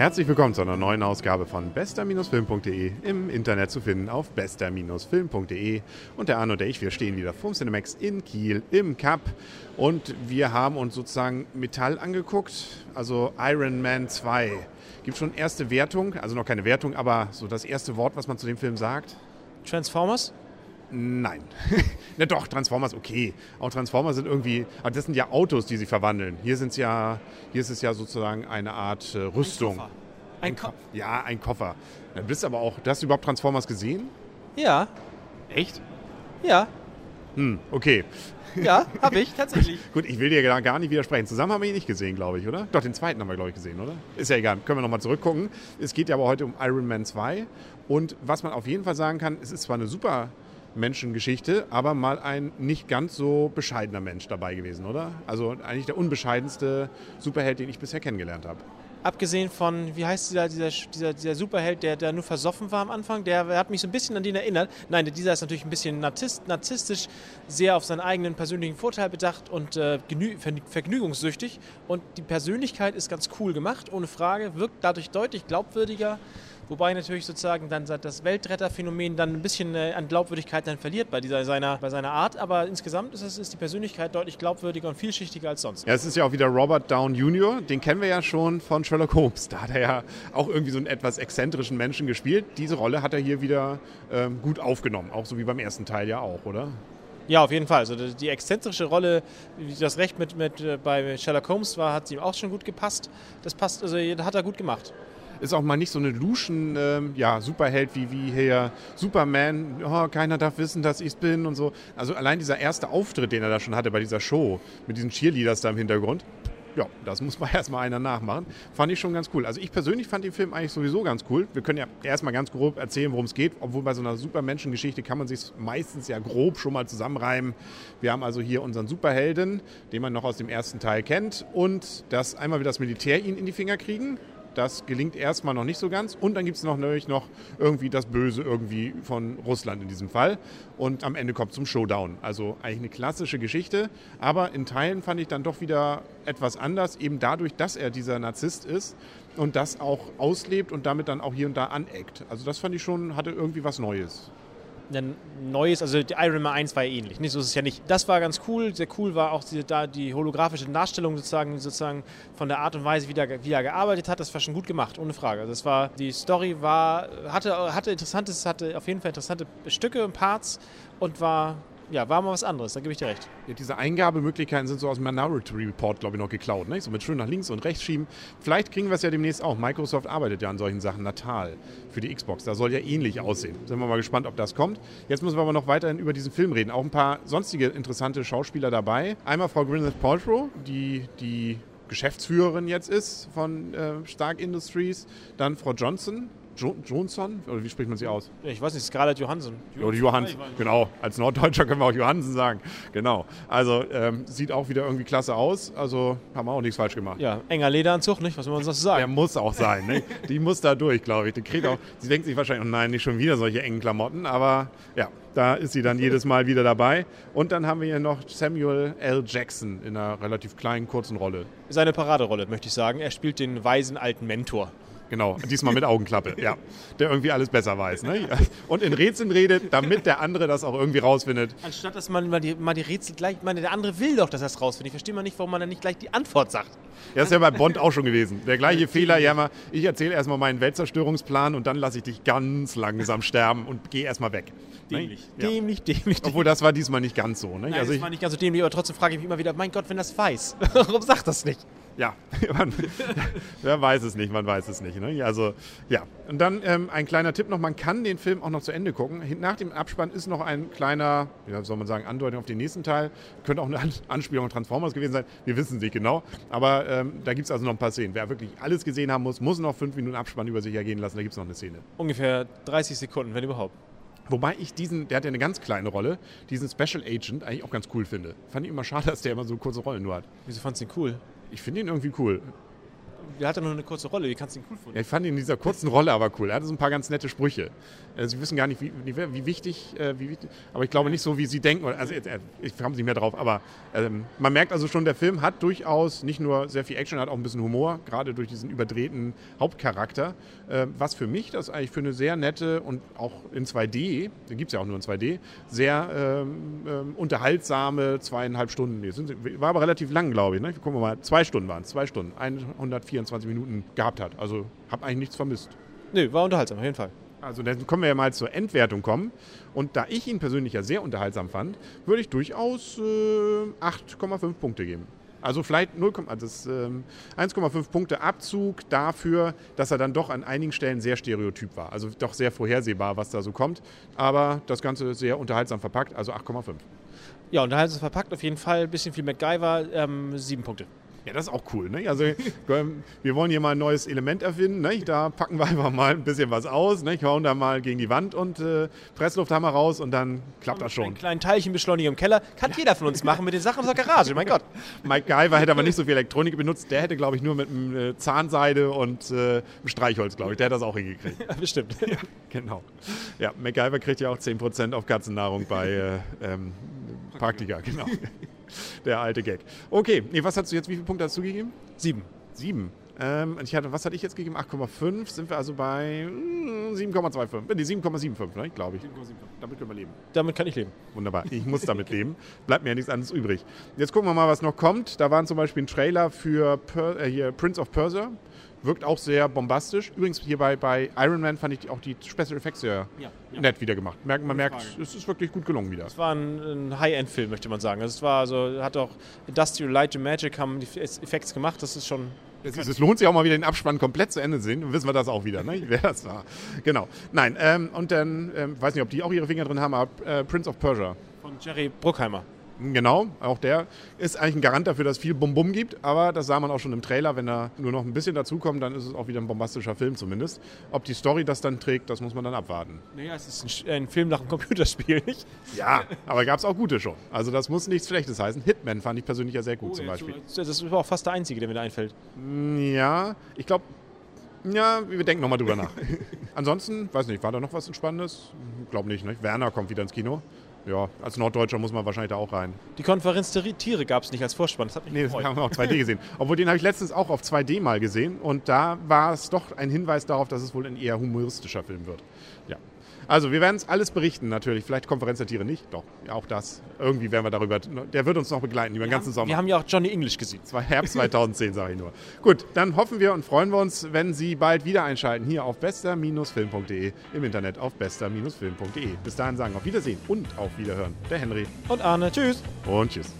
Herzlich willkommen zu einer neuen Ausgabe von bester-film.de im Internet zu finden auf bester-film.de und der Arno und ich, wir stehen wieder vom Cinemax in Kiel im Cup und wir haben uns sozusagen Metall angeguckt, also Iron Man 2. Gibt schon erste Wertung, also noch keine Wertung, aber so das erste Wort, was man zu dem Film sagt? Transformers? Nein. Na doch, Transformers, okay. Auch Transformers sind irgendwie, aber das sind ja Autos, die sie verwandeln. Hier sind's ja, hier ist es ja sozusagen eine Art äh, Rüstung. Ein Koffer. Ein Ko Ja, ein Koffer. Du bist aber auch, hast du überhaupt Transformers gesehen? ja, Echt? ja, Hm, okay. ja, habe ich tatsächlich. Gut, ich will dir gar gar nicht widersprechen. Zusammen haben wir ihn nicht gesehen, glaube ich, oder? Doch, den zweiten haben wir, glaube ich, gesehen, oder? Ist ja egal, können wir nochmal zurückgucken. Es geht ja aber heute um Iron Man 2. Und was man auf jeden Fall sagen kann, es ist zwar eine super Menschengeschichte, aber mal ein nicht ganz so bescheidener Mensch dabei gewesen, oder? Also eigentlich der unbescheidenste Superheld, den ich bisher kennengelernt habe. Abgesehen von, wie heißt dieser, dieser, dieser, Superheld, der, der nur versoffen war am Anfang, der hat mich so ein bisschen an den erinnert. Nein, dieser ist natürlich ein bisschen narzisst, narzisstisch, sehr auf seinen eigenen persönlichen Vorteil bedacht und äh, vergnügungssüchtig. Und die Persönlichkeit ist ganz cool gemacht, ohne Frage, wirkt dadurch deutlich glaubwürdiger. Wobei natürlich sozusagen dann das Weltretterphänomen dann ein bisschen äh, an Glaubwürdigkeit dann verliert bei, dieser, seiner, bei seiner Art. Aber insgesamt ist, es, ist die Persönlichkeit deutlich glaubwürdiger und vielschichtiger als sonst. Ja, es ist ja auch wieder Robert Down Jr., den kennen wir ja schon von Sherlock Holmes. Da hat er ja auch irgendwie so einen etwas exzentrischen Menschen gespielt. Diese Rolle hat er hier wieder ähm, gut aufgenommen, auch so wie beim ersten Teil ja auch, oder? Ja, auf jeden Fall. Also die- die exzentrische Rolle, wie das Recht mit, mit äh, bei Sherlock Holmes war, hat ihm auch schon gut gepasst. Das passt, also hat er gut gemacht. Ist auch mal nicht so eine Luschen, ähm, ja, Superheld wie, wie hier Superman, oh, keiner darf wissen, dass ich bin und so. Also allein dieser erste Auftritt, den er da schon hatte bei dieser Show, mit diesen Cheerleaders da im Hintergrund, ja, das muss mal erstmal einer nachmachen. Fand ich schon ganz cool. Also ich persönlich fand den Film eigentlich sowieso ganz cool. Wir können ja erstmal ganz grob erzählen, worum es geht, obwohl bei so einer Supermenschengeschichte kann man sich meistens ja grob schon mal zusammenreimen. Wir haben also hier unseren Superhelden, den man noch aus dem ersten Teil kennt und dass einmal wieder das Militär ihn in die Finger kriegen. Das gelingt erstmal noch nicht so ganz. Und dann gibt es noch noch irgendwie das Böse irgendwie von Russland in diesem Fall. Und am Ende kommt zum Showdown. Also eigentlich eine klassische Geschichte. Aber in Teilen fand ich dann doch wieder etwas anders, eben dadurch, dass er dieser Narzisst ist und das auch auslebt und damit dann auch hier und da aneckt. Also das fand ich schon, hatte irgendwie was Neues. Ein neues, also die Iron Man 1 war ja ähnlich. Nicht? So ist es ja nicht. Das war ganz cool. Sehr cool war auch die, da die holographische Darstellung sozusagen, sozusagen von der Art und Weise, wie, der, wie er gearbeitet hat. Das war schon gut gemacht, ohne Frage. Das war, die Story war, hatte, hatte interessantes, hatte auf jeden Fall interessante Stücke und Parts und war, ja, war mal was anderes. Da gebe ich dir recht. Ja, diese Eingabemöglichkeiten sind so aus dem Minority Report, glaube ich, noch geklaut. Ne? So mit schön nach links und rechts schieben. Vielleicht kriegen wir es ja demnächst auch. Microsoft arbeitet ja an solchen Sachen. Natal für die Xbox. Da soll ja ähnlich aussehen. Sind wir mal gespannt, ob das kommt. Jetzt müssen wir aber noch weiterhin über diesen Film reden. Auch ein paar sonstige interessante Schauspieler dabei. Einmal Frau Gwyneth Paltrow, die die Geschäftsführerin jetzt ist von äh, Stark Industries. Dann Frau Johnson. Jo Johnson? Oder wie spricht man sie aus? Ich weiß nicht, Scarlett Johansson. Oder Johansen, genau. Als Norddeutscher können wir auch Johansen sagen. Genau. Also ähm, sieht auch wieder irgendwie klasse aus. Also haben wir auch nichts falsch gemacht. Ja, enger Lederanzug, nicht? Was soll man sonst Der sagen? muss auch sein. Ne? Die muss da durch, glaube ich. Die kriegt auch, sie denkt sich wahrscheinlich, oh nein, nicht schon wieder solche engen Klamotten. Aber ja, da ist sie dann jedes Mal wieder dabei. Und dann haben wir hier noch Samuel L. Jackson in einer relativ kleinen, kurzen Rolle. Seine Paraderolle, möchte ich sagen. Er spielt den weisen alten Mentor. Genau, diesmal mit Augenklappe, ja. Der irgendwie alles besser weiß. Ne? Und in Rätseln redet, damit der andere das auch irgendwie rausfindet. Anstatt dass man mal die, mal die Rätsel gleich, ich meine, der andere will doch, dass er es rausfindet. Ich verstehe mal nicht, warum man dann nicht gleich die Antwort sagt. Das ist ja bei Bond auch schon gewesen. Der gleiche Fehler, ja mal, ich erzähle erstmal meinen Weltzerstörungsplan und dann lasse ich dich ganz langsam sterben und gehe erstmal weg. Dämlich, Ja. dämlich, dämlich. Obwohl das war diesmal nicht ganz so. Ne? Nein, also das ich, war nicht ganz so dämlich, aber trotzdem frage ich mich immer wieder, mein Gott, wenn das weiß, warum sagt das nicht? Ja, man, wer weiß es nicht, man weiß es nicht. Ne? Also ja, und dann ähm, ein kleiner Tipp noch, man kann den Film auch noch zu Ende gucken. Nach dem Abspann ist noch ein kleiner, wie soll man sagen, Andeutung auf den nächsten Teil. Könnte auch eine An- Anspielung auf Transformers gewesen sein, wir wissen es nicht genau. Aber ähm, da gibt es also noch ein paar Szenen. Wer wirklich alles gesehen haben muss, muss noch fünf Minuten Abspann über sich ergehen lassen, da gibt es noch eine Szene. Ungefähr 30 Sekunden, wenn überhaupt. Wobei ich diesen, der hat ja eine ganz kleine Rolle, diesen Special Agent eigentlich auch ganz cool finde. Fand ich immer schade, dass der immer so kurze Rollen nur hat. Wieso fandst du ihn cool? Ich finde ihn irgendwie cool. Der hatte nur eine kurze Rolle. Wie kannst du ihn cool finden? Ja, ich fand ihn in dieser kurzen Rolle aber cool. Er hatte so ein paar ganz nette Sprüche. Sie wissen gar nicht, wie, wie, wichtig, äh, wie wichtig, aber ich glaube nicht so, wie Sie denken. Also äh, ich haben Sie mehr drauf, aber ähm, man merkt also schon, der Film hat durchaus nicht nur sehr viel Action, hat auch ein bisschen Humor, gerade durch diesen überdrehten Hauptcharakter. Äh, was für mich das eigentlich für eine sehr nette und auch in 2D, den gibt es ja auch nur in 2D, sehr ähm, ähm, unterhaltsame zweieinhalb Stunden. Sind, war aber relativ lang, glaube ich. Ne? Gucken wir mal, zwei Stunden waren es, zwei Stunden, 124 Minuten gehabt hat. Also habe eigentlich nichts vermisst. Nö, war unterhaltsam, auf jeden Fall. Also dann können wir ja mal zur Endwertung kommen. Und da ich ihn persönlich ja sehr unterhaltsam fand, würde ich durchaus äh, 8,5 Punkte geben. Also vielleicht 0, also ähm, 1,5 Punkte Abzug dafür, dass er dann doch an einigen Stellen sehr stereotyp war. Also doch sehr vorhersehbar, was da so kommt. Aber das Ganze sehr unterhaltsam verpackt, also 8,5. Ja, unterhaltsam verpackt auf jeden Fall. Ein bisschen viel MacGyver, ähm, 7 Punkte. Ja, das ist auch cool. Ne? Also wir wollen hier mal ein neues Element erfinden. Ne? Da packen wir einfach mal ein bisschen was aus, ne? hauen da mal gegen die Wand und äh, Presslufthammer raus und dann klappt das schon. Einen kleinen Teilchenbeschleuniger im Keller kann ja. jeder von uns machen mit den Sachen aus der Garage. Mein Gott. Mike Guyver hätte aber nicht so viel Elektronik benutzt. Der hätte, glaube ich, nur mit einem äh, Zahnseide und äh, einem Streichholz, glaube ich. Der hätte das auch hingekriegt. Ja, bestimmt. Ja, genau. Ja, MacGyver kriegt ja auch 10% auf Katzennahrung bei äh, ähm, Praktika, genau. Der alte Gag. Okay, nee, was hast du jetzt, wie viele Punkte hast du gegeben? Sieben. Sieben. Ähm, ich hatte, was hatte ich jetzt gegeben? 8,5. Sind wir also bei 7,25. Hm, nee, 7,75, ne, glaube ich. 7,75. Damit können wir leben. Damit kann ich leben. Wunderbar. Ich muss damit leben. Bleibt mir ja nichts anderes übrig. Jetzt gucken wir mal, was noch kommt. Da waren zum Beispiel ein Trailer für per, äh, hier Prince of Persia. Wirkt auch sehr bombastisch. Übrigens hier bei, bei Iron Man fand ich auch die Special Effects sehr ja, ja. nett wieder gemacht. Merkt, man merkt, es ist wirklich gut gelungen wieder. Es war ein, ein High-End-Film, möchte man sagen. Also es war so, hat auch Industrial Light and Magic haben die Effekte gemacht. Das ist schon es, es, lohnt sich auch mal wieder den Abspann komplett zu Ende zu sehen. Dann wissen wir das auch wieder, ne? wer das war. Genau. Nein, ähm, und dann, ähm, weiß nicht, ob die auch ihre Finger drin haben, aber äh, Prince of Persia. Von Jerry Bruckheimer. Genau, auch der ist eigentlich ein Garant dafür, dass es viel Bum-Bum gibt, aber das sah man auch schon im Trailer. Wenn da nur noch ein bisschen dazukommt, dann ist es auch wieder ein bombastischer Film zumindest. Ob die Story das dann trägt, das muss man dann abwarten. Naja, es ist ein, ein Film nach einem Computerspiel, nicht? Ja, aber gab es auch gute schon. Also das muss nichts Schlechtes heißen. Hitman fand ich persönlich ja sehr gut oh, zum Beispiel. Das ist auch fast der einzige, der mir da einfällt. Ja, ich glaube, ja, wir denken nochmal drüber nach. Ansonsten, weiß nicht, war da noch was Spannendes? Ich glaube nicht, ne? Werner kommt wieder ins Kino ja, als Norddeutscher muss man wahrscheinlich da auch rein. Die Konferenz der Tiere gab es nicht als Vorspann. Das hat mich nee, gefreut. das haben wir auch 2D gesehen. Obwohl, den habe ich letztens auch auf 2D mal gesehen. Und da war es doch ein Hinweis darauf, dass es wohl ein eher humoristischer Film wird. Ja. Also, wir werden es alles berichten, natürlich. Vielleicht Konferenz der Tiere nicht. Doch, auch das. Irgendwie werden wir darüber. Der wird uns noch begleiten über den ganzen Sommer. Wir haben ja auch Johnny English gesehen. Zwei Herbst 2010, sage ich nur. Gut, dann hoffen wir und freuen wir uns, wenn Sie bald wieder einschalten hier auf bester-film.de im Internet auf bester-film.de. Bis dahin sagen auf Wiedersehen und auf Wiederhören. Der Henry. Und Arne. Tschüss. Und tschüss.